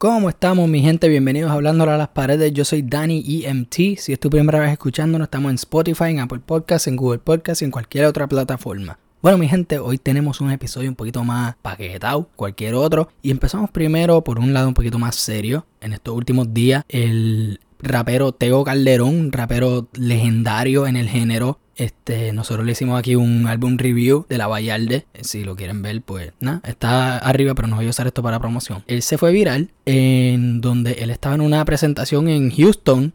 ¿Cómo estamos mi gente? Bienvenidos a Hablándole a las Paredes. Yo soy Danny EMT. Si es tu primera vez escuchándonos, estamos en Spotify, en Apple Podcasts, en Google Podcasts y en cualquier otra plataforma. Bueno mi gente, hoy tenemos un episodio un poquito más paquetado, cualquier otro. Y empezamos primero por un lado un poquito más serio. En estos últimos días, el rapero Teo Calderón, rapero legendario en el género, este, nosotros le hicimos aquí un álbum review de la Vallarde. Eh, si lo quieren ver, pues nada, está arriba, pero no voy a usar esto para promoción. Él se fue viral en donde él estaba en una presentación en Houston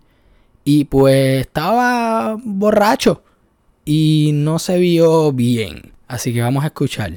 y pues estaba borracho y no se vio bien. Así que vamos a escuchar.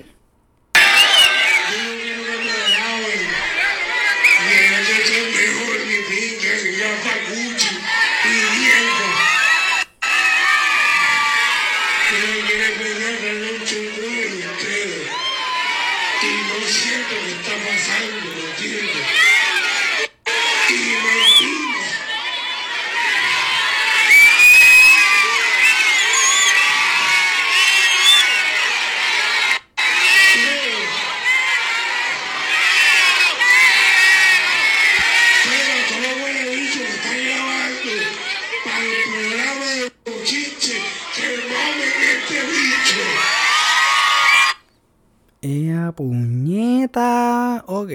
Ok,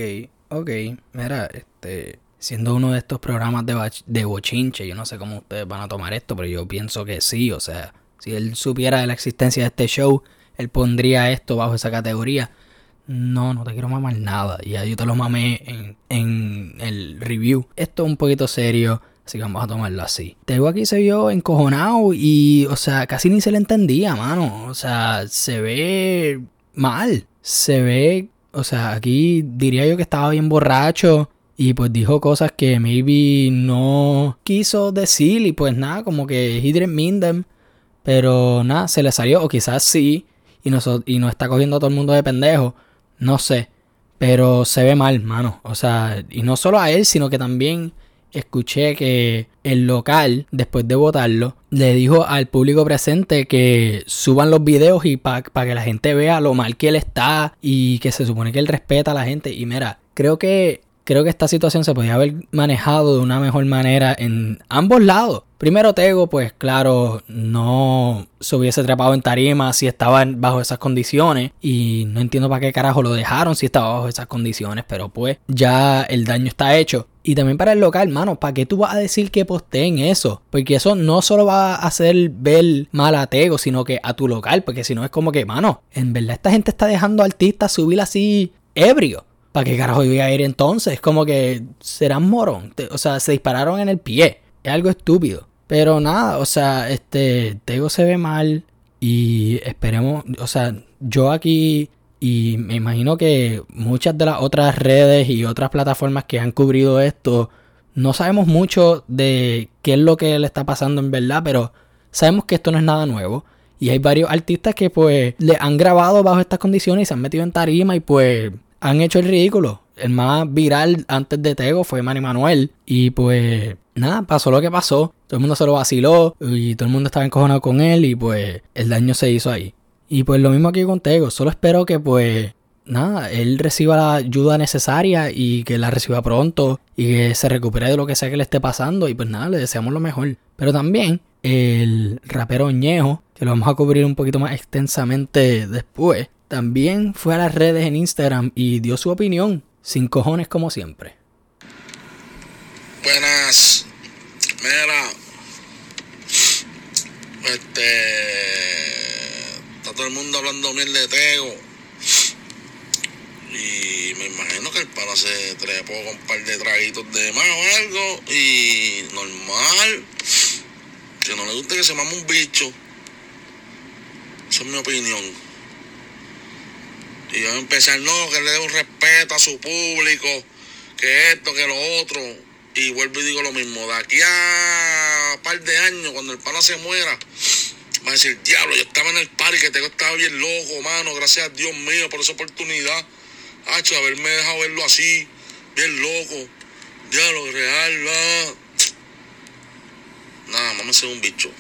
ok. Mira, este. Siendo uno de estos programas de, de bochinche, yo no sé cómo ustedes van a tomar esto, pero yo pienso que sí. O sea, si él supiera de la existencia de este show, él pondría esto bajo esa categoría. No, no te quiero mamar nada. Ya yo te lo mamé en, en el review. Esto es un poquito serio. Así que vamos a tomarlo así. Tego aquí se vio encojonado y, o sea, casi ni se le entendía, mano. O sea, se ve mal. Se ve, o sea, aquí diría yo que estaba bien borracho y pues dijo cosas que maybe no quiso decir y pues nada, como que he didn't mean them. Pero nada, se le salió, o quizás sí, y no, y no está cogiendo a todo el mundo de pendejo. No sé. Pero se ve mal, mano. O sea, y no solo a él, sino que también escuché que el local, después de votarlo, le dijo al público presente que suban los videos y para que la gente vea lo mal que él está y que se supone que él respeta a la gente. Y mira, creo que creo que esta situación se podía haber manejado de una mejor manera en ambos lados. Primero Tego, pues claro, no se hubiese trepado en tarima si estaba bajo esas condiciones. Y no entiendo para qué carajo lo dejaron si estaba bajo esas condiciones. Pero pues ya el daño está hecho. Y también para el local, mano, ¿para qué tú vas a decir que posteen eso? Porque eso no solo va a hacer ver mal a Tego, sino que a tu local. Porque si no es como que, mano, en verdad esta gente está dejando artistas subir así ebrio. ¿Para qué carajo iba a ir entonces? Como que serán morón. O sea, se dispararon en el pie. Es algo estúpido. Pero nada, o sea, este, Tego se ve mal. Y esperemos, o sea, yo aquí y me imagino que muchas de las otras redes y otras plataformas que han cubrido esto, no sabemos mucho de qué es lo que le está pasando en verdad, pero sabemos que esto no es nada nuevo. Y hay varios artistas que pues le han grabado bajo estas condiciones y se han metido en tarima y pues han hecho el ridículo. El más viral antes de Tego fue Manny Manuel. Y pues nada, pasó lo que pasó. Todo el mundo se lo vaciló y todo el mundo estaba encojonado con él y pues el daño se hizo ahí. Y pues lo mismo aquí con Tego. Solo espero que pues nada, él reciba la ayuda necesaria y que la reciba pronto y que se recupere de lo que sea que le esté pasando. Y pues nada, le deseamos lo mejor. Pero también el rapero Ñejo, que lo vamos a cubrir un poquito más extensamente después, también fue a las redes en Instagram y dio su opinión, sin cojones como siempre. Buenas. Mira. Este. Está todo el mundo hablando bien de Tego. Y me imagino que el pana se trepó con un par de traguitos de más o algo. Y normal. Que no le guste que se mame un bicho. Esa es mi opinión. Y yo empecé no, que le dé un respeto a su público, que esto, que lo otro. Y vuelvo y digo lo mismo, de aquí a un par de años, cuando el pana se muera, va a decir, diablo, yo estaba en el parque, que tengo estaba bien loco, mano, gracias a Dios mío por esa oportunidad. Hacho, haberme dejado verlo así, bien loco. Diablo, real, va. Nada, mames un bicho.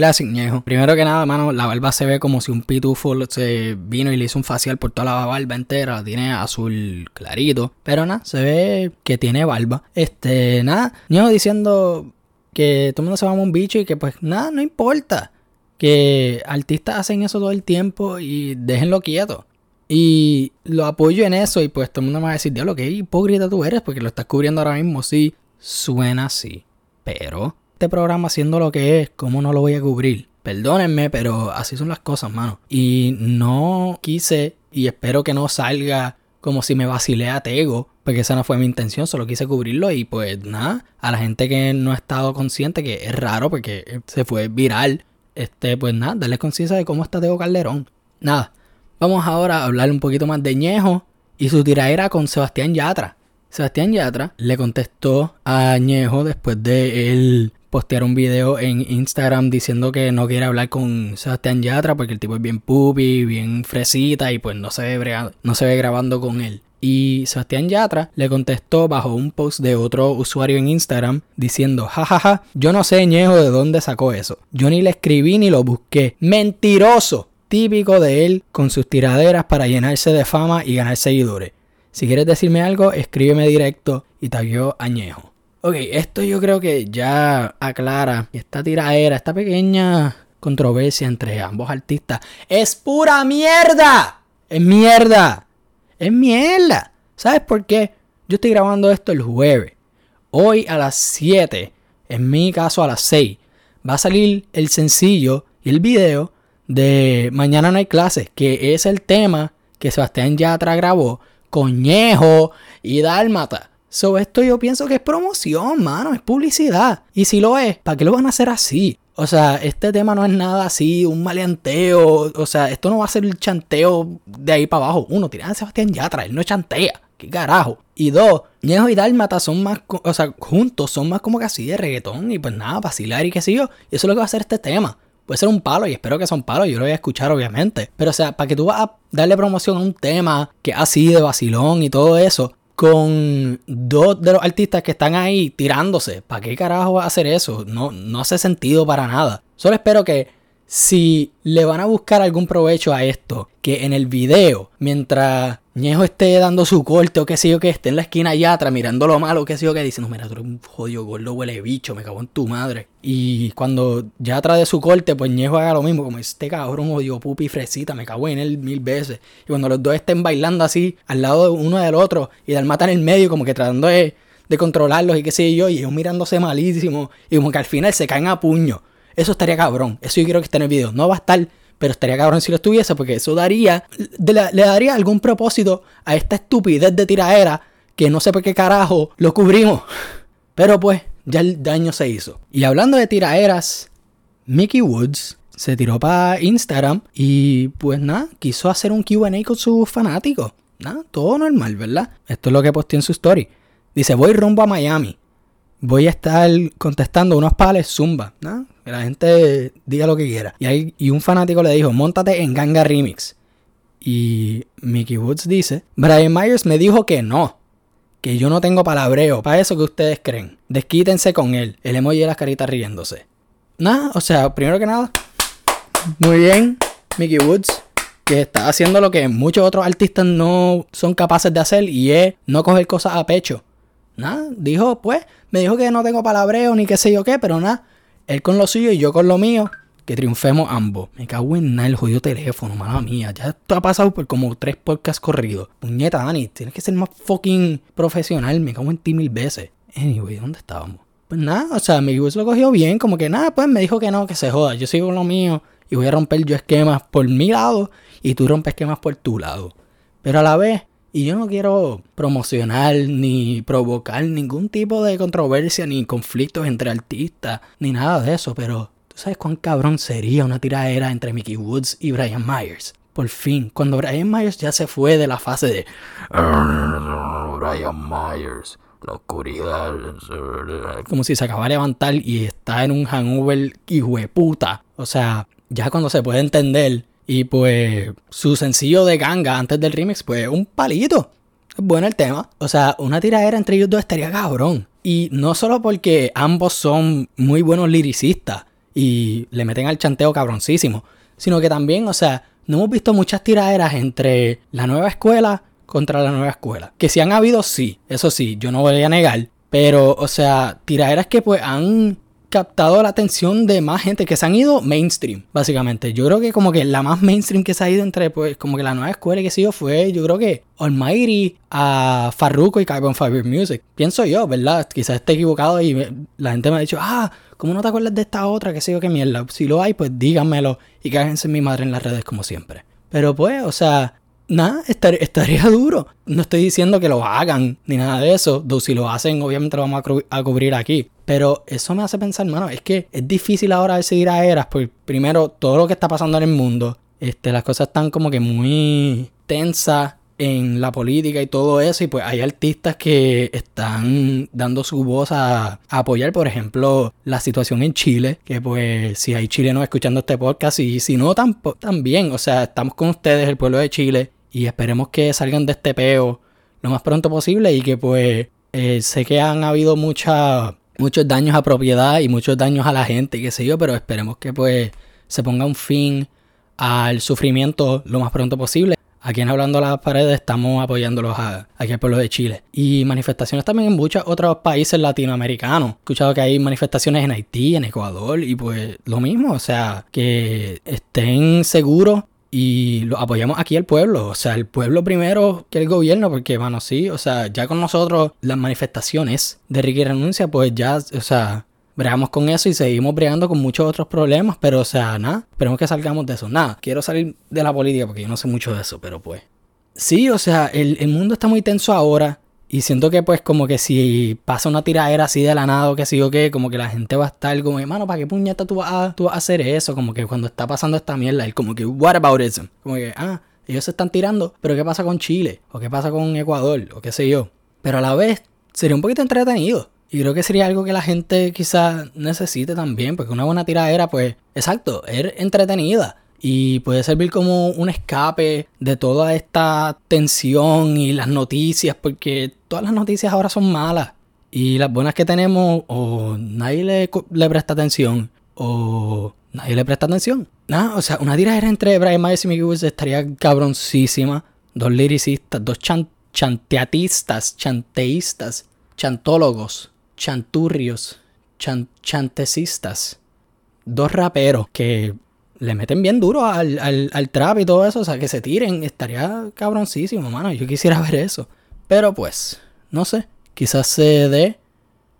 Classic Ñejo. Primero que nada, mano, la barba se ve como si un pitufo se vino y le hizo un facial por toda la barba entera. Tiene azul clarito. Pero nada, se ve que tiene barba. Este, nada, Ñejo diciendo que todo el mundo se va a un bicho y que pues nada, no importa. Que artistas hacen eso todo el tiempo y déjenlo quieto. Y lo apoyo en eso y pues todo el mundo me va a decir, diablo, qué hipócrita tú eres porque lo estás cubriendo ahora mismo. Sí, suena así. Pero este programa siendo lo que es, ¿cómo no lo voy a cubrir? Perdónenme, pero así son las cosas, mano. Y no quise, y espero que no salga como si me vacilé a Tego, porque esa no fue mi intención, solo quise cubrirlo y pues nada, a la gente que no ha estado consciente, que es raro porque se fue viral, este, pues nada, darle conciencia de cómo está Tego Calderón. Nada, vamos ahora a hablar un poquito más de Ñejo y su tiraera con Sebastián Yatra. Sebastián Yatra le contestó a Ñejo después de él postear un video en Instagram diciendo que no quiere hablar con Sebastián Yatra porque el tipo es bien pupi, bien fresita y pues no se ve, grabando con él. Y Sebastián Yatra le contestó bajo un post de otro usuario en Instagram diciendo, jajaja, yo no sé Ñejo de dónde sacó eso. Yo ni le escribí ni lo busqué. Mentiroso. Típico de él con sus tiraderas para llenarse de fama y ganar seguidores. Si quieres decirme algo, escríbeme directo y tagueo a Ñejo. Ok, esto yo creo que ya aclara esta tiraera, esta pequeña controversia entre ambos artistas es pura mierda. Es mierda. Es mierda. ¿Sabes por qué? Yo estoy grabando esto el jueves. Hoy a las 7, en mi caso a las 6, va a salir el sencillo y el video de Mañana no hay clases, que es el tema que Sebastián Yatra grabó, Coñejo y Dálmata. So, esto yo pienso que es promoción, mano, es publicidad. Y si lo es, ¿para qué lo van a hacer así? O sea, este tema no es nada así, un maleanteo. O sea, esto no va a ser el chanteo de ahí para abajo. Uno, tiran a Sebastián Yatra, él no chantea. ¿Qué carajo? Y dos, Ñejo y Dálmata son más, o sea, juntos son más como que así de reggaetón y pues nada, vacilar y qué sé yo. Y eso es lo que va a hacer este tema. Puede ser un palo y espero que sea un palo, yo lo voy a escuchar obviamente. Pero o sea, para que tú vas a darle promoción a un tema que así de vacilón y todo eso, con dos de los artistas que están ahí tirándose. ¿Para qué carajo hacer eso? No, no hace sentido para nada. Solo espero que si le van a buscar algún provecho a esto, que en el video, mientras Ñejo esté dando su corte o qué sé yo que esté en la esquina allá atrás mirando lo malo, qué sé yo que diciendo, mira, tú eres un jodido gordo huele bicho, me cago en tu madre. Y cuando ya atrás de su corte, pues Ñejo haga lo mismo, como este cabrón jodido pupi fresita, me cago en él mil veces. Y cuando los dos estén bailando así, al lado de uno del otro, y del mata en el medio, como que tratando de, de controlarlos y qué sé yo, y ellos mirándose malísimo, y como que al final se caen a puño. Eso estaría cabrón. Eso yo quiero que esté en el video. No va a estar, pero estaría cabrón si lo estuviese, porque eso daría, le, daría algún propósito a esta estupidez de tiraera que no sé por qué carajo lo cubrimos. Pero pues, ya el daño se hizo. Y hablando de tiraeras, Mickey Woods se tiró para Instagram y pues nada, quiso hacer un QA con sus fanáticos. Nada, todo normal, ¿verdad? Esto es lo que posteó en su story. Dice, voy rumbo a Miami. Voy a estar contestando unos pales zumba. ¿no? Que la gente diga lo que quiera. Y, hay, y un fanático le dijo, montate en Ganga Remix. Y Mickey Woods dice, Brian Myers me dijo que no. Que yo no tengo palabreo. Para eso que ustedes creen. Desquítense con él. El emoji de las caritas riéndose. Nada, o sea, primero que nada. Muy bien, Mickey Woods. Que está haciendo lo que muchos otros artistas no son capaces de hacer. Y es no coger cosas a pecho. Nada, dijo, pues, me dijo que no tengo palabreo ni qué sé yo qué, pero nada, él con lo suyo y yo con lo mío, que triunfemos ambos. Me cago en nada el jodido teléfono, mala mía. Ya esto ha pasado por como tres podcasts corridos. Puñeta, Dani, tienes que ser más fucking profesional. Me cago en ti mil veces. Anyway, ¿dónde estábamos? Pues nada, o sea, mi se lo cogió bien, como que nada, pues me dijo que no, que se joda. Yo sigo con lo mío y voy a romper yo esquemas por mi lado y tú rompes esquemas por tu lado. Pero a la vez, y yo no quiero promocionar ni provocar ningún tipo de controversia ni conflictos entre artistas ni nada de eso, pero tú sabes cuán cabrón sería una tiradera entre Mickey Woods y Brian Myers. Por fin, cuando Brian Myers ya se fue de la fase de Brian Myers, la oscuridad, como si se acaba de levantar y está en un hangover hijo de puta. O sea, ya cuando se puede entender y pues su sencillo de ganga antes del remix, pues un palito. Es bueno el tema. O sea, una tiradera entre ellos dos estaría cabrón. Y no solo porque ambos son muy buenos liricistas y le meten al chanteo cabroncísimo. Sino que también, o sea, no hemos visto muchas tiraderas entre la nueva escuela contra la nueva escuela. Que si han habido, sí, eso sí, yo no voy a negar. Pero, o sea, tiraderas que pues han captado la atención de más gente que se han ido mainstream, básicamente. Yo creo que como que la más mainstream que se ha ido entre, pues, como que la nueva escuela que se yo fue, yo creo que Almighty a Farruko y Carbon Fiber Music. Pienso yo, ¿verdad? Quizás esté equivocado y la gente me ha dicho, ah, ¿cómo no te acuerdas de esta otra? Que sé yo qué mierda. Si lo hay, pues díganmelo y cáguense en mi madre en las redes como siempre. Pero pues, o sea, nada, estaría duro. No estoy diciendo que lo hagan ni nada de eso. si lo hacen, obviamente lo vamos a, cubrir aquí. Pero eso me hace pensar, hermano, es que es difícil ahora decidir a eras, porque primero todo lo que está pasando en el mundo, este, las cosas están como que muy tensas en la política y todo eso, y pues hay artistas que están dando su voz a, apoyar, por ejemplo, la situación en Chile, que pues si hay chilenos escuchando este podcast y si no, también, o sea, estamos con ustedes, el pueblo de Chile, y esperemos que salgan de este peo lo más pronto posible y que pues eh, sé que han habido mucha, muchos daños a propiedad y muchos daños a la gente, qué sé yo, pero esperemos que pues se ponga un fin al sufrimiento lo más pronto posible. Aquí en Hablando a las Paredes estamos apoyándolos a, aquí al pueblo de Chile. Y manifestaciones también en muchos otros países latinoamericanos. He escuchado que hay manifestaciones en Haití, en Ecuador, y pues lo mismo, o sea, que estén seguros y lo apoyamos aquí al pueblo, o sea, el pueblo primero que el gobierno, porque, bueno, sí, o sea, ya con nosotros las manifestaciones de Ricky Renuncia, pues ya, o sea, bregamos con eso y seguimos bregando con muchos otros problemas, pero, o sea, nada, esperemos que salgamos de eso. Nada, quiero salir de la política porque yo no sé mucho de eso, pero pues. Sí, o sea, el, el mundo está muy tenso ahora. Y siento que pues como que si pasa una tiradera así de la nada o que sí o qué, como que la gente va a estar como, hermano, ¿para qué puñeta tú vas, a, tú vas a hacer eso? Como que cuando está pasando esta mierda, es como que, what about it? Como que, ah, ellos se están tirando, pero ¿qué pasa con Chile? ¿O qué pasa con Ecuador? ¿O qué sé yo? Pero a la vez sería un poquito entretenido. Y creo que sería algo que la gente quizás necesite también, porque una buena tiradera, pues, exacto, es entretenida y puede servir como un escape de toda esta tensión y las noticias, porque todas las noticias ahora son malas y las buenas que tenemos o nadie le, presta atención o nadie le presta atención. Nada, o sea, una tiradera entre Brian Myers y Mickey Woods estaría cabroncísima. Dos liricistas, dos chanteatistas, chanteístas, chantólogos, chanturrios, chantecistas. Dos raperos que le meten bien duro al, al, trap y todo eso, o sea, que se tiren, estaría cabroncísimo, mano. Yo quisiera ver eso. Pero pues, no sé, quizás se dé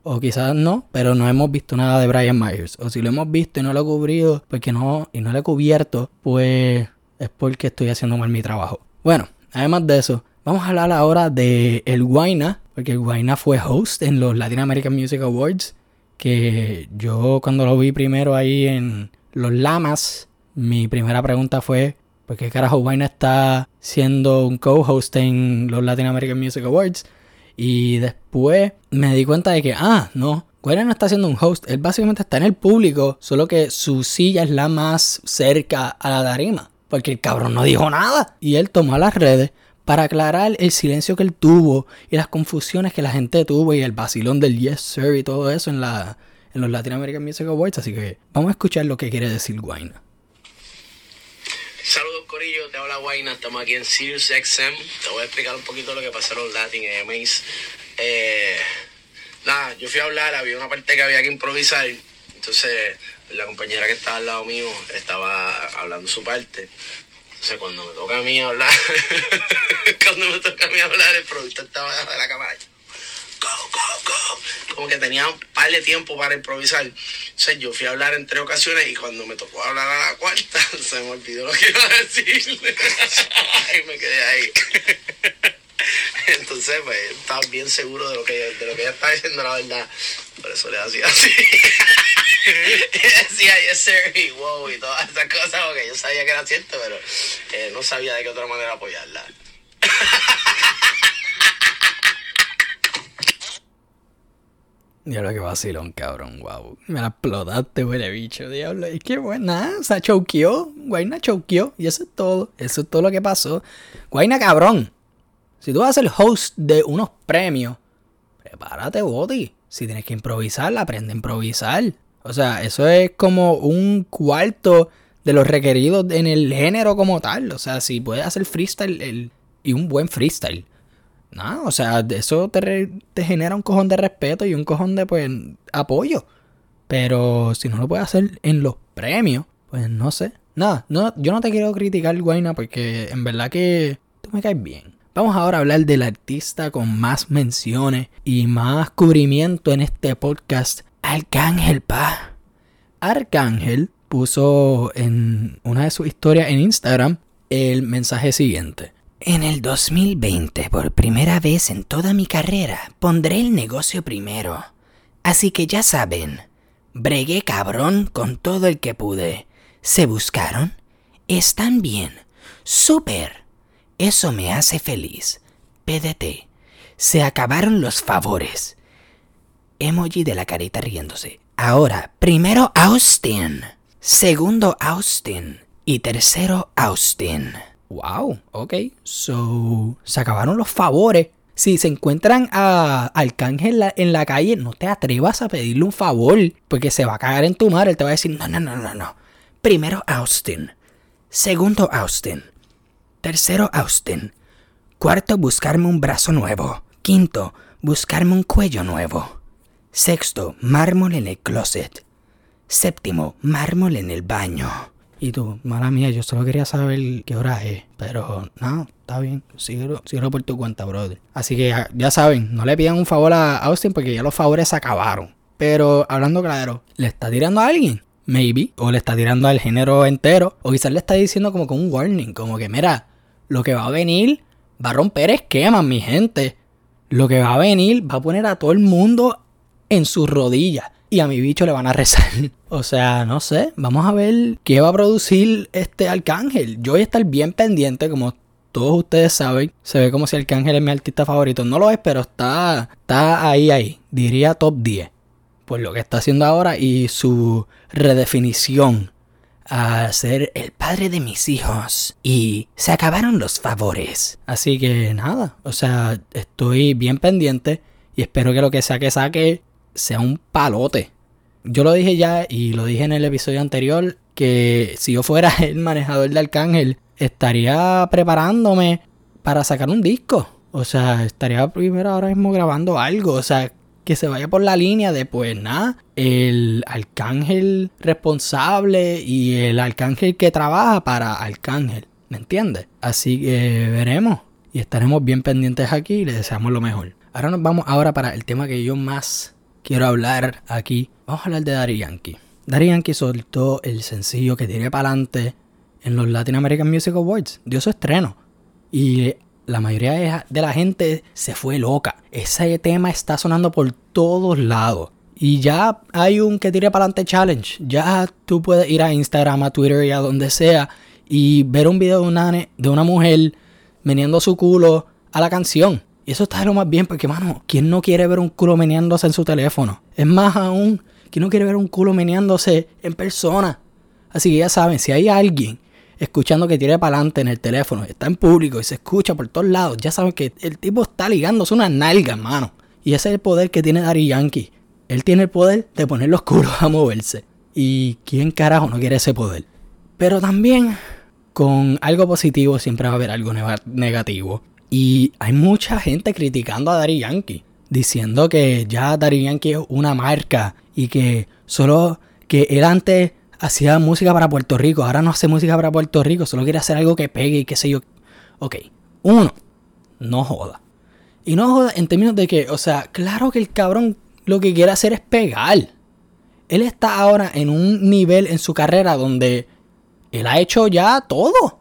o quizás no, pero no hemos visto nada de Brian Myers. O si lo hemos visto y no lo he cubrido, porque no, y no lo he cubierto, pues es porque estoy haciendo mal mi trabajo. Bueno, además de eso, vamos a hablar ahora de el Guayna, porque el Guayna fue host en los Latin American Music Awards, que yo cuando lo vi primero ahí en los Lamas, mi primera pregunta fue, ¿por qué carajo Wayne está siendo un co-host en los Latin American Music Awards? Y después me di cuenta de que, ah, no, Wayne no está siendo un host, él básicamente está en el público, solo que su silla es la más cerca a la tarima, porque el cabrón no dijo nada. Y él tomó a las redes para aclarar el silencio que él tuvo y las confusiones que la gente tuvo y el vacilón del yes sir y todo eso en, la, en los Latin American Music Awards. Así que vamos a escuchar lo que quiere decir Wayne. Corillo, te habla Guayna, estamos aquí en Sirius XM. Te voy a explicar un poquito lo que pasó en los Latin EMAs. Eh, nada, yo fui a hablar, había una parte que había que improvisar. Entonces, la compañera que estaba al lado mío estaba hablando su parte. Entonces, cuando me toca a mí hablar, cuando me toca a mí hablar, el productor estaba debajo de la cámara Como que tenía un par de tiempo para improvisar. O yo fui a hablar en tres ocasiones y cuando me tocó hablar a la cuarta, se me olvidó lo que iba a decir. y me quedé ahí. Entonces, pues, estaba bien seguro de lo que, de lo que ella estaba diciendo, la verdad. Por eso le hacía así. y decía, yes, sir, y wow, y todas esas cosas, porque yo sabía que era cierto, pero eh, no sabía de qué otra manera apoyarla. Diablo, que vacilón, cabrón, wow. Me la explotaste, huele bicho, diablo. Es que, bueno, nada, o sea, choqueó. Guayna choqueó. Y eso es todo. Eso es todo lo que pasó. Guayna, cabrón. Si tú vas a ser host de unos premios, prepárate, Boti. Si tienes que improvisar, aprende a improvisar. O sea, eso es como un cuarto de los requeridos en el género como tal. O sea, si puedes hacer freestyle el, y un buen freestyle. No, o sea, eso te, te genera un cojón de respeto y un cojón de pues apoyo. Pero si no lo puedes hacer en los premios, pues no sé. Nada, no, yo no te quiero criticar, Guayna, porque en verdad que tú me caes bien. Vamos ahora a hablar del artista con más menciones y más cubrimiento en este podcast, Arcángel Pa. Arcángel puso en una de sus historias en Instagram el mensaje siguiente. En el 2020, por primera vez en toda mi carrera, pondré el negocio primero. Así que ya saben, bregué cabrón con todo el que pude. ¿Se buscaron? ¿Están bien? ¡Súper! Eso me hace feliz. PDT. Se acabaron los favores. Emoji de la carita riéndose. Ahora, primero Austin. Segundo Austin. Y tercero Austin. Wow, ok. So, se acabaron los favores. Si se encuentran a Arcángel en la, calle, no te atrevas a pedirle un favor, porque se va a cagar en tu madre. Él te va a decir, no, no, no, no, no. Primero Austin. Segundo Austin. Tercero Austin. Cuarto, buscarme un brazo nuevo. Quinto, buscarme un cuello nuevo. Sexto, mármol en el closet. Séptimo, mármol en el baño. Y tú, mala mía, yo solo quería saber qué hora es. Pero no, está bien. Síguelo, por tu cuenta, brother. Así que ya, saben, no le pidan un favor a Austin porque ya los favores se acabaron. Pero hablando claro, ¿le está tirando a alguien? Maybe. O le está tirando al género entero. O quizás le está diciendo como con un warning. Como que, mira, lo que va a venir va a romper esquemas, mi gente. Lo que va a venir va a poner a todo el mundo en sus rodillas y a mi bicho le van a rezar. O sea, no sé, vamos a ver qué va a producir este Arcángel. Yo voy a estar bien pendiente, como todos ustedes saben. Se ve como si Arcángel es mi artista favorito. No lo es, pero está, está ahí, ahí. Diría top 10. Por lo que está haciendo ahora y su redefinición a ser el padre de mis hijos. Y se acabaron los favores. Así que nada, o sea, estoy bien pendiente y espero que lo que sea que saque sea un palote. Yo lo dije ya y lo dije en el episodio anterior que si yo fuera el manejador de Arcángel estaría preparándome para sacar un disco. O sea, estaría primero ahora mismo grabando algo. O sea, que se vaya por la línea de pues nada, el arcángel responsable y el arcángel que trabaja para arcángel. ¿Me entiendes? Así que veremos y estaremos bien pendientes aquí y le deseamos lo mejor. Ahora nos vamos ahora para el tema que yo más quiero hablar aquí. Vamos a hablar de Daddy Yankee. Daddy Yankee soltó el sencillo que tiré para adelante en los Latin American Music Awards. Dio su estreno. Y la mayoría de la gente se fue loca. Ese tema está sonando por todos lados. Y ya hay un que tire para adelante challenge. Ya tú puedes ir a Instagram, a Twitter y a donde sea y ver un video de una, de una mujer meneando su culo a la canción. Y eso está de lo más bien, porque, mano, ¿quién no quiere ver un culo meneándose en su teléfono? Es más aún, ¿quién no quiere ver un culo meneándose en persona? Así que ya saben, si hay alguien escuchando que tire para adelante en el teléfono, está en público y se escucha por todos lados, ya saben que el tipo está ligándose una nalga, mano. Y ese es el poder que tiene Dari Yankee. Él tiene el poder de poner los culos a moverse. ¿Y quién carajo no quiere ese poder? Pero también, con algo positivo siempre va a haber algo negativo. Y hay mucha gente criticando a Daddy Yankee, diciendo que ya Daddy Yankee es una marca y que solo que él antes hacía música para Puerto Rico, ahora no hace música para Puerto Rico, solo quiere hacer algo que pegue y qué sé yo. Ok, uno, no joda. Y no joda en términos de que, o sea, claro que el cabrón lo que quiere hacer es pegar. Él está ahora en un nivel en su carrera donde él ha hecho ya todo.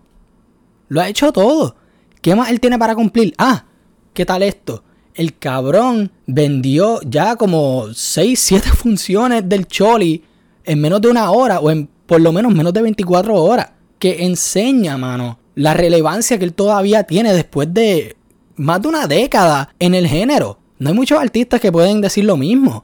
Lo ha hecho todo. ¿Qué más él tiene para cumplir? Ah, ¿qué tal esto? El cabrón vendió ya como 6, 7 funciones del Choli en menos de una hora o en por lo menos menos de 24 horas. Que enseña, mano, la relevancia que él todavía tiene después de más de una década en el género. No hay muchos artistas que pueden decir lo mismo.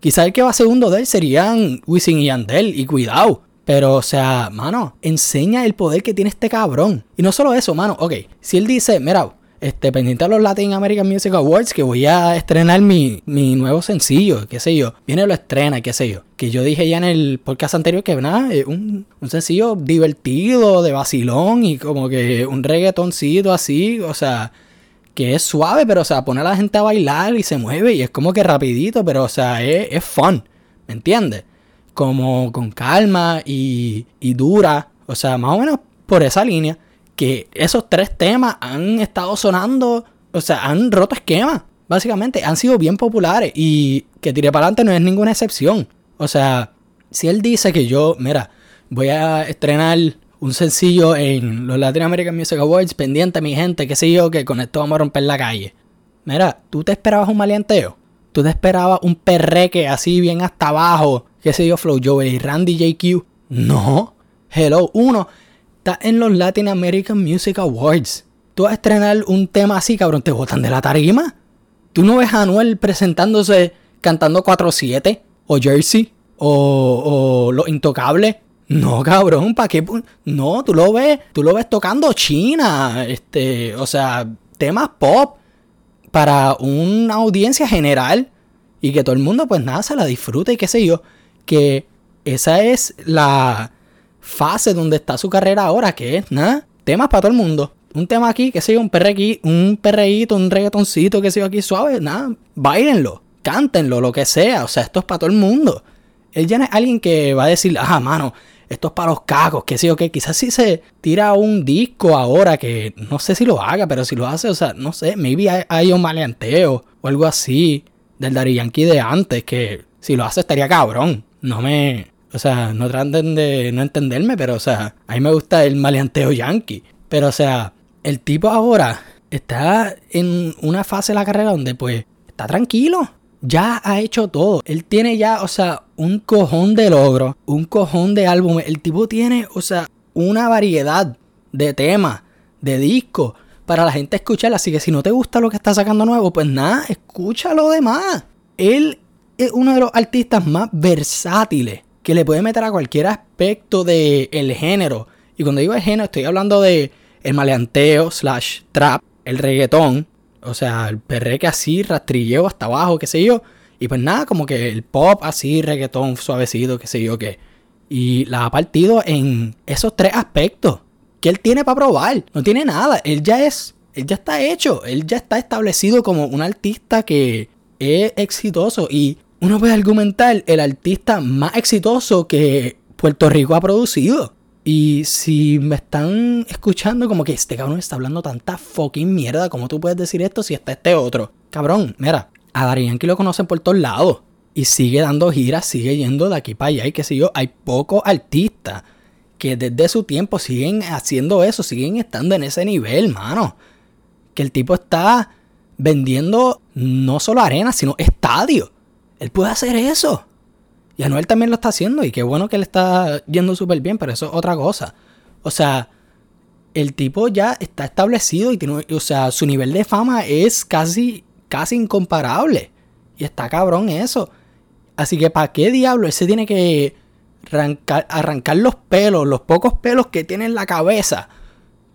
Quizá el que va segundo de él serían Wisin y Yandel, y cuidado. Pero, o sea, mano, enseña el poder que tiene este cabrón. Y no solo eso, mano, ok, si él dice, mira, este, pendiente a los Latin American Music Awards, que voy a estrenar mi, mi nuevo sencillo, qué sé yo. Viene lo estrena, qué sé yo. Que yo dije ya en el podcast anterior que nada, es un, un sencillo divertido, de vacilón y como que un reggaetoncito así, o sea, que es suave, pero o sea, pone a la gente a bailar y se mueve y es como que rapidito, pero o sea, es, es fun, ¿me entiendes? Como con calma y, y dura, o sea, más o menos por esa línea que esos tres temas han estado sonando, o sea, han roto esquemas, básicamente, han sido bien populares y que tire para adelante no es ninguna excepción. O sea, si él dice que yo, mira, voy a estrenar un sencillo en los Latin American Music Awards, pendiente mi gente, qué sé yo, que con esto vamos a romper la calle. Mira, ¿tú te esperabas un maleanteo? ¿Tú te esperabas un perreque así bien hasta abajo? ¿Qué sé yo, Flow Joey y Randy JQ? No. Hello, uno, está en los Latin American Music Awards. Tú vas a estrenar un tema así, cabrón, te botan de la tarima. Tú no ves a Anuel presentándose cantando 4-7 o Jersey o, o Los Intocables. No, cabrón, ¿para qué? No, tú lo ves, tú lo ves tocando China, este, o sea, temas pop para una audiencia general y que todo el mundo pues nada se la disfrute y qué sé yo, que esa es la fase donde está su carrera ahora, que es nada, temas para todo el mundo. Un tema aquí, qué sé yo, un perrequi, un perreíto, un reggaetoncito, qué sé yo, aquí suave, nada, bailenlo, cántenlo, lo que sea, o sea, esto es para todo el mundo. Él ya no es alguien que va a decir, ah, mano, esto es para los cacos, qué sé yo, que quizás si se tira un disco ahora, que no sé si lo haga, pero si lo hace, o sea, no sé, maybe hay, hay un maleanteo o algo así del Daddy Yankee de antes, que si lo hace estaría cabrón. No me, o sea, no traten de no entenderme, pero o sea, a mí me gusta el maleanteo yankee. Pero o sea, el tipo ahora está en una fase de la carrera donde pues está tranquilo. Ya ha hecho todo. Él tiene ya, o sea, un cojón de logro, un cojón de álbumes. El tipo tiene, o sea, una variedad de temas, de discos para la gente escuchar. Así que si no te gusta lo que está sacando nuevo, pues nada, escucha lo demás. Él es uno de los artistas más versátiles que le puede meter a cualquier aspecto del el género. Y cuando digo el género, estoy hablando de el maleanteo slash trap, el reggaetón, o sea, el perreque así, rastrilleo hasta abajo, qué sé yo. Y pues nada, como que el pop así, reggaetón suavecito, qué sé yo qué. Y la ha partido en esos tres aspectos que él tiene para probar. No tiene nada. Él ya es, él ya está hecho. Él ya está establecido como un artista que es exitoso. Y uno puede argumentar el artista más exitoso que Puerto Rico ha producido. Y si me están escuchando como que este cabrón está hablando tanta fucking mierda, ¿cómo tú puedes decir esto si está este otro? Cabrón, mira, a Darian que lo conocen por todos lados. Y sigue dando giras, sigue yendo de aquí para allá y qué sé yo. Hay pocos artistas que desde su tiempo siguen haciendo eso, siguen estando en ese nivel, mano. Que el tipo está vendiendo no solo arena, sino estadios. Él puede hacer eso. Y Anuel también lo está haciendo. Y qué bueno que le está yendo súper bien, pero eso es otra cosa. O sea, el tipo ya está establecido y tiene, o sea, su nivel de fama es casi, casi incomparable. Y está cabrón eso. Así que, ¿para qué diablo? Ese tiene que arrancar, arrancar los pelos, los pocos pelos que tiene en la cabeza,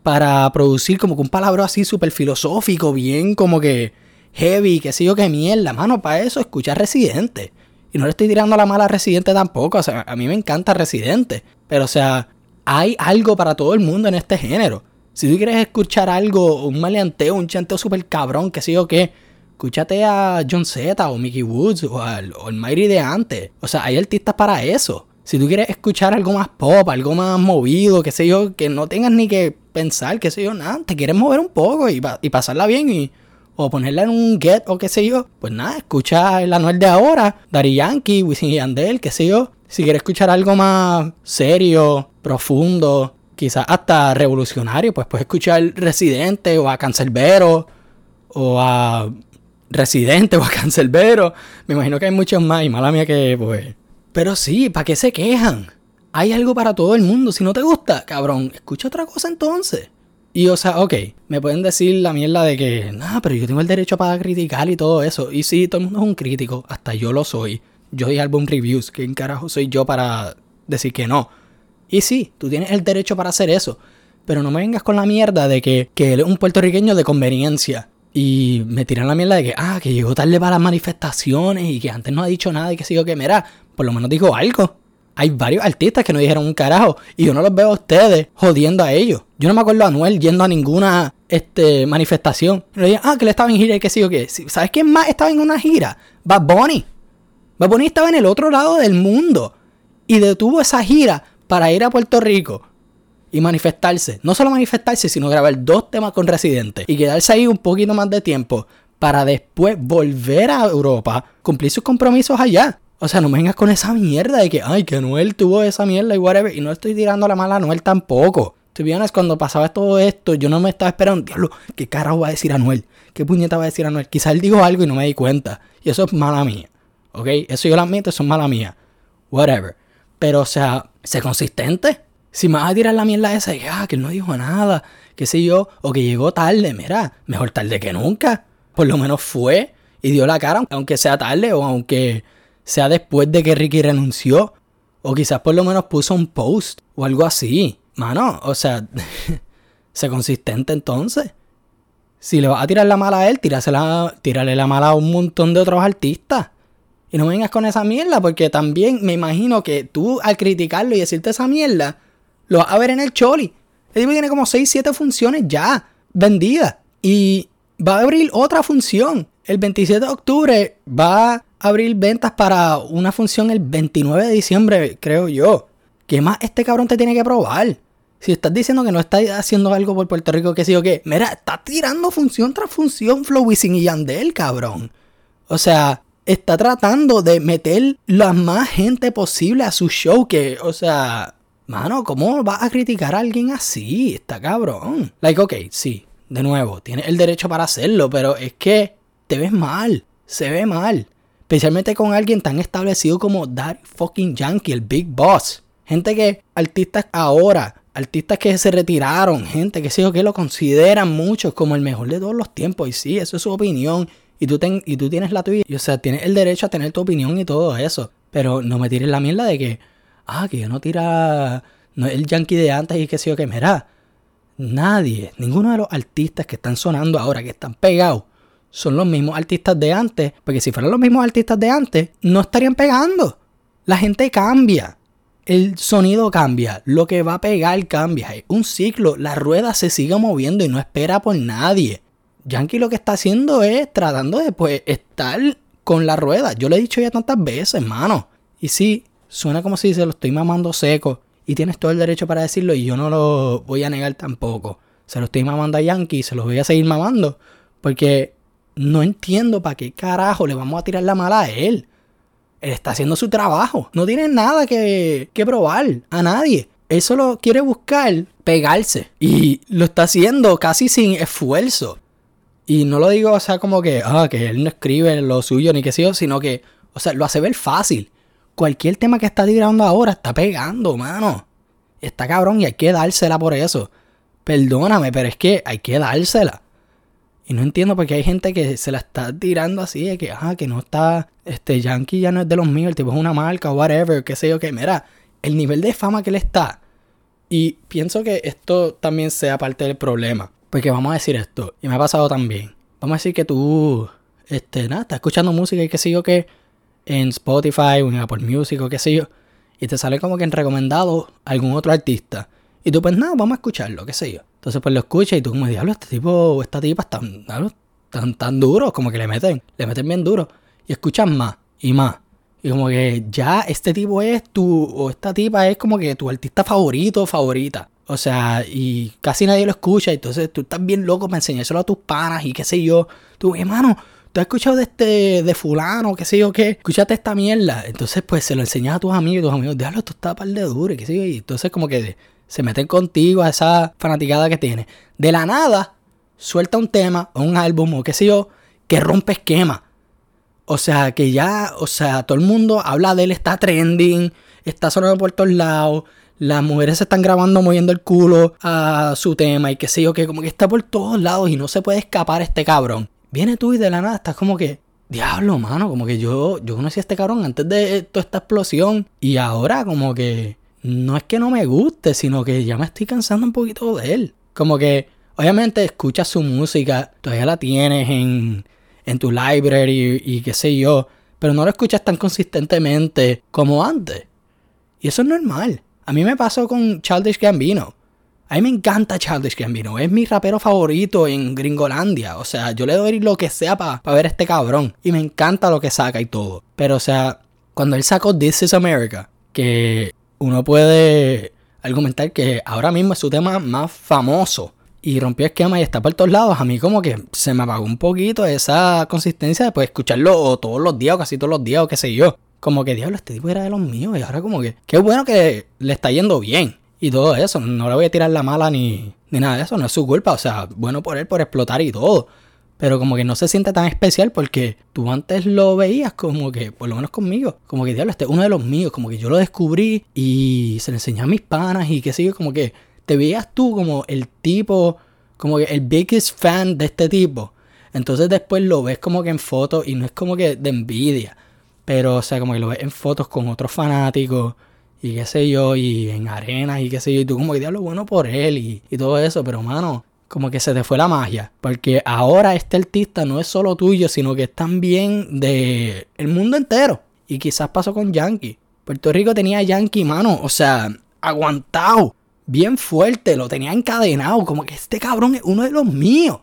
para producir como que un palabra así súper filosófico, bien como que heavy, que sé yo qué mierda. Mano, para eso escuchar Residente. Y no le estoy tirando la mala a Residente tampoco. O sea, a mí me encanta Residente. Pero, o sea, hay algo para todo el mundo en este género. Si tú quieres escuchar algo, un maleanteo, un chanteo súper cabrón, que sé yo qué, escúchate a John Z o Mickey Woods o al, o el Mighty de antes. O sea, hay artistas para eso. Si tú quieres escuchar algo más pop, algo más movido, qué sé yo, que no tengas ni que pensar, qué sé yo, nada, te quieres mover un poco y, y pasarla bien y o ponerla en un get o qué sé yo, pues nada, escucha el anual de ahora, Dari Yankee, Wisin Yandel, qué sé yo. Si quieres escuchar algo más serio, profundo, quizás hasta revolucionario, pues puedes escuchar Residente o a Cancelbero o a Residente o a Cancelbero. Me imagino que hay muchos más y mala mía que pues... Pero sí, ¿para qué se quejan? Hay algo para todo el mundo. Si no te gusta, cabrón, escucha otra cosa entonces. Y o sea, ok, me pueden decir la mierda de que, nada, pero yo tengo el derecho para criticar y todo eso. Y sí, todo el mundo es un crítico, hasta yo lo soy. Yo doy álbum reviews, ¿quién carajo soy yo para decir que no? Y sí, tú tienes el derecho para hacer eso. Pero no me vengas con la mierda de que, que él es un puertorriqueño de conveniencia. Y me tiran la mierda de que, ah, que llegó tarde para las manifestaciones y que antes no ha dicho nada y que sigo que, mira, por lo menos dijo algo. Hay varios artistas que no dijeron un carajo y yo no los veo a ustedes jodiendo a ellos. Yo no me acuerdo a Anuel yendo a ninguna este, manifestación. Le dije, ah, que le estaba en gira y que sigo que. ¿Sabes quién más estaba en una gira? Bad Bunny. Bad Bunny estaba en el otro lado del mundo y detuvo esa gira para ir a Puerto Rico y manifestarse. No solo manifestarse, sino grabar dos temas con Residente y quedarse ahí un poquito más de tiempo para después volver a Europa, cumplir sus compromisos allá. O sea, no me vengas con esa mierda de que, ay, que Anuel tuvo esa mierda y whatever. Y no estoy tirando la mala a Anuel tampoco. Si bien cuando pasaba todo esto, yo no me estaba esperando, diablo, ¿qué carajo va a decir Anuel? ¿Qué puñeta va a decir Anuel? Quizá él dijo algo y no me di cuenta. Y eso es mala mía. ¿Ok? Eso yo lo admito, eso es mala mía. Whatever. Pero, o sea, sé consistente. Si me vas a tirar la mierda esa, que, ah, que él no dijo nada, qué sé yo, o que llegó tarde, mira, mejor tarde que nunca. Por lo menos fue y dio la cara, aunque sea tarde o aunque sea después de que Ricky renunció. O quizás por lo menos puso un post o algo así. Mano, o sea, sé consistente entonces. Si le vas a tirar la mala a él, tírale la mala a un montón de otros artistas. Y no vengas con esa mierda, porque también me imagino que tú al criticarlo y decirte esa mierda, lo vas a ver en el Choli. El tipo tiene como 6, 7 funciones ya vendidas. Y va a abrir otra función. El 27 de octubre va abrir ventas para una función el 29 de diciembre, creo yo. ¿Qué más este cabrón te tiene que probar? Si estás diciendo que no estás haciendo algo por Puerto Rico, que sí o qué, mira, está tirando función tras función Flow Wisin y Yandel, cabrón. O sea, está tratando de meter la más gente posible a su show, que, o sea, Mano, ¿cómo vas a criticar a alguien así? Está cabrón. Like, ok, sí, de nuevo, tienes el derecho para hacerlo, pero es que te ves mal, se ve mal. Especialmente con alguien tan establecido como Daddy fucking Yankee, el Big Boss. Gente que, artistas ahora, artistas que se retiraron, gente que sí o que lo consideran muchos como el mejor de todos los tiempos. Y sí, eso es su opinión. Y tú, ten, y tú tienes la tuya. Y, o sea, tienes el derecho a tener tu opinión y todo eso. Pero no me tires la mierda de que ah, que ya no tira no el yankee de antes y que sé yo que, mira, nadie, ninguno de los artistas que están sonando ahora, que están pegados, son los mismos artistas de antes, porque si fueran los mismos artistas de antes, no estarían pegando. La gente cambia. El sonido cambia, lo que va a pegar cambia. Es un ciclo, la rueda se sigue moviendo y no espera por nadie. Yankee lo que está haciendo es tratando de pues, estar con la rueda. Yo lo he dicho ya tantas veces, hermano. Y sí, suena como si se lo estoy mamando seco. Y tienes todo el derecho para decirlo y yo no lo voy a negar tampoco. Se lo estoy mamando a Yankee y se lo voy a seguir mamando. Porque no entiendo para qué carajo le vamos a tirar la mala a él. Él está haciendo su trabajo. No tiene nada que, que probar a nadie. Él solo quiere buscar pegarse. Y lo está haciendo casi sin esfuerzo. Y no lo digo, o sea, como que, ah, que él no escribe lo suyo ni qué sé yo, sino que, o sea, lo hace ver fácil cualquier tema que está tirando ahora está pegando, mano. Está cabrón y hay que dársela por eso. Perdóname, pero es que hay que dársela. Y no entiendo por qué hay gente que se la está tirando así, de que, ah, que no está, este, Yankee ya no es de los míos, el tipo es una marca o whatever, qué sé yo, que, mira, el nivel de fama que él está. Y pienso que esto también sea parte del problema. Porque vamos a decir esto, y me ha pasado también. Vamos a decir que tú, este, nada, estás escuchando música y qué sé yo, que en Spotify o en Apple Music o qué sé yo, y te sale como que en recomendado algún otro artista. Y tú pues nada, vamos a escucharlo, qué sé yo. Entonces pues lo escuchas y tú como, diablo, este tipo o esta tipa están tan, tan duros, como que le meten, le meten bien duro. Y escuchas más y más. Y como que ya este tipo es tu, o esta tipa es como que tu artista favorito o favorita. O sea, y casi nadie lo escucha. Entonces tú estás bien loco para enseñárselo a tus panas y qué sé yo. Tú, hermano, ¿Tú has escuchado de este, de fulano, qué sé yo qué? Escúchate esta mierda. Entonces, pues se lo enseñas a tus amigos y tus amigos, déjalo, esto está par de duro, qué sé yo. Y entonces, como que se meten contigo a esa fanaticada que tienes. De la nada, suelta un tema o un álbum o qué sé yo, que rompe esquema. O sea, que ya, o sea, todo el mundo habla de él, está trending, está sonando por todos lados. Las mujeres se están grabando moviendo el culo a su tema y qué sé yo, que como que está por todos lados y no se puede escapar este cabrón viene tú y de la nada estás como que, diablo, mano, como que yo, yo conocí a este cabrón antes de toda esta explosión y ahora como que no es que no me guste, sino que ya me estoy cansando un poquito de él. Como que, obviamente, escuchas su música, todavía la tienes en, en tu library y, qué sé yo, pero no lo escuchas tan consistentemente como antes. Y eso es normal. A mí me pasó con Childish Gambino. A mí me encanta Childish Gambino. Es mi rapero favorito en Gringolandia. O sea, yo le doy lo que sea para ver a este cabrón. Y me encanta lo que saca y todo. Pero, o sea, cuando él sacó This is America, que uno puede argumentar que ahora mismo es su tema más famoso y rompió esquema y está por todos lados, a mí como que se me apagó un poquito esa consistencia de pues, escucharlo todos los días o casi todos los días o qué sé yo. Como que diablo, este tipo era de los míos y ahora como que qué bueno que le está yendo bien y todo eso. No le voy a tirar la mala ni, ni nada de eso, no es su culpa, o sea, bueno por él por explotar y todo pero como que no se siente tan especial porque tú antes lo veías como que, por lo menos conmigo, como que, diablo, este es uno de los míos, como que yo lo descubrí y se le enseñé a mis panas y qué sé yo, como que te veías tú como el tipo, como que el biggest fan de este tipo. Entonces después lo ves como que en fotos y no es como que de envidia, pero o sea, como que lo ves en fotos con otros fanáticos y qué sé yo, y en arenas y qué sé yo, y tú como que diablo bueno por él y, y todo eso, pero mano, como que se te fue la magia. Porque ahora este artista no es solo tuyo, sino que es también de el mundo entero. Y quizás pasó con Yankee. Puerto Rico tenía Yankee, mano, o sea, aguantado, bien fuerte, lo tenía encadenado, como que este cabrón es uno de los míos.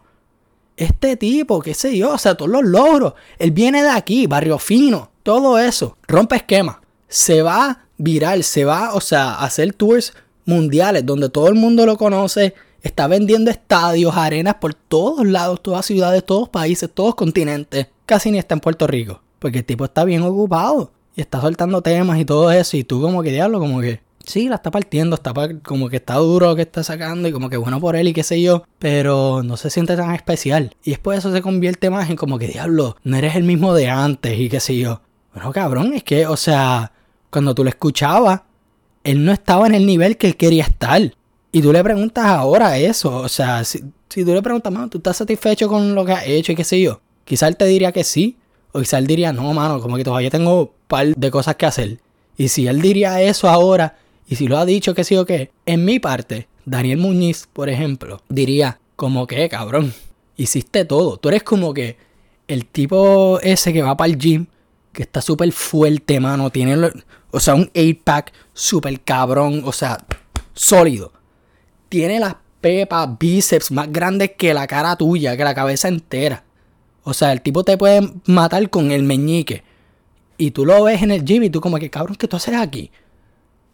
Este tipo, qué sé yo, o sea, todos los logros. Él viene de aquí, barrio fino, todo eso. Rompe esquema. Se va viral, se va, o sea, a hacer tours mundiales donde todo el mundo lo conoce está vendiendo estadios, arenas por todos lados, todas ciudades, todos países, todos continentes. Casi ni está en Puerto Rico. Porque el tipo está bien ocupado. Y está soltando temas y todo eso. Y tú como que diablo, como que... Sí, la está partiendo, está como que está duro que está sacando y como que bueno por él y qué sé yo, pero no se siente tan especial. Y después eso se convierte más en como que diablo, no eres el mismo de antes y qué sé yo. Bueno, cabrón, es que, o sea, cuando tú lo escuchabas, él no estaba en el nivel que él quería estar. Y tú le preguntas ahora eso, o sea, si, si tú le preguntas, mano, ¿tú estás satisfecho con lo que has hecho y qué sé yo? Quizá él te diría que sí, o quizá él diría, no, mano, como que todavía tengo un par de cosas que hacer. Y si él diría eso ahora, y si lo ha dicho que sí o qué, en mi parte, Daniel Muñiz, por ejemplo, diría, como que, cabrón, hiciste todo. Tú eres como que el tipo ese que va para el gym, que está súper fuerte, mano, tiene, o sea, un 8-pack súper cabrón, o sea, sólido tiene las pepas, bíceps más grandes que la cara tuya, que la cabeza entera. O sea, el tipo te puede matar con el meñique. Y tú lo ves en el gym y tú como que, cabrón, ¿qué tú haces aquí?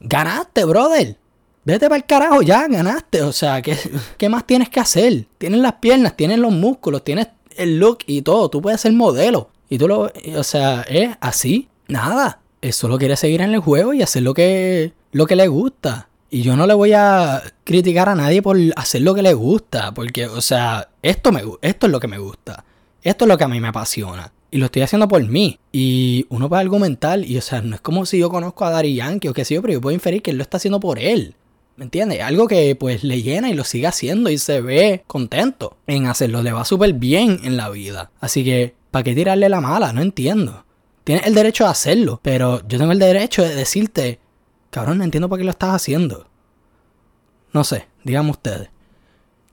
Ganaste, brother. Vete para el carajo ya, ganaste. O sea, ¿qué, ¿qué más tienes que hacer? Tienes las piernas, tienes los músculos, tienes el look y todo. Tú puedes ser modelo. Y tú lo... O sea, es así. Nada. Él solo quiere seguir en el juego y hacer lo que, lo que le gusta. Y yo no le voy a criticar a nadie por hacer lo que le gusta, porque, o sea, esto, me, esto es lo que me gusta. Esto es lo que a mí me apasiona. Y lo estoy haciendo por mí. Y uno puede argumentar, y o sea, no es como si yo conozco a Dari Yankee o qué sé yo, pero yo puedo inferir que él lo está haciendo por él. ¿Me entiendes? Algo que pues le llena y lo sigue haciendo y se ve contento en hacerlo. Le va súper bien en la vida. Así que, ¿para qué tirarle la mala? No entiendo. Tienes el derecho a hacerlo, pero yo tengo el derecho de decirte, Cabrón, no entiendo por qué lo estás haciendo. No sé, díganme ustedes.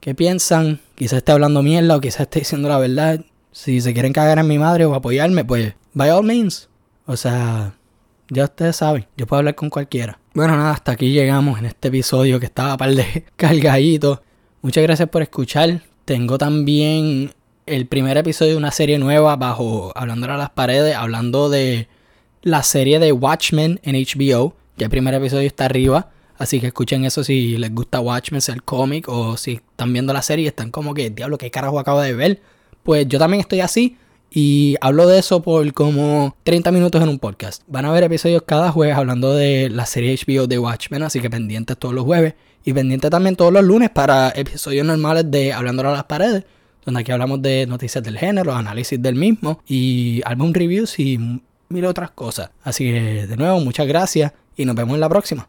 ¿Qué piensan? Quizás esté hablando mierda o quizás esté diciendo la verdad. Si se quieren cagar en mi madre o apoyarme, pues, by all means. O sea, ya ustedes saben, yo puedo hablar con cualquiera. Bueno, nada, hasta aquí llegamos en este episodio que estaba par de cargadito. Muchas gracias por escuchar. Tengo también el primer episodio de una serie nueva bajo Hablando a las paredes, hablando de la serie de Watchmen en HBO. Ya el primer episodio está arriba. Así que escuchen eso si les gusta Watchmen, el cómic, o si están viendo la serie y están como que, diablo, ¿qué carajo acabo de ver? Pues yo también estoy así y hablo de eso por como 30 minutos en un podcast. Van a haber episodios cada jueves hablando de la serie HBO de Watchmen, así que pendientes todos los jueves y pendientes también todos los lunes para episodios normales de Hablando a las paredes, donde aquí hablamos de noticias del género, análisis del mismo y álbum reviews y mil otras cosas. Así que de nuevo, muchas gracias y nos vemos en la próxima.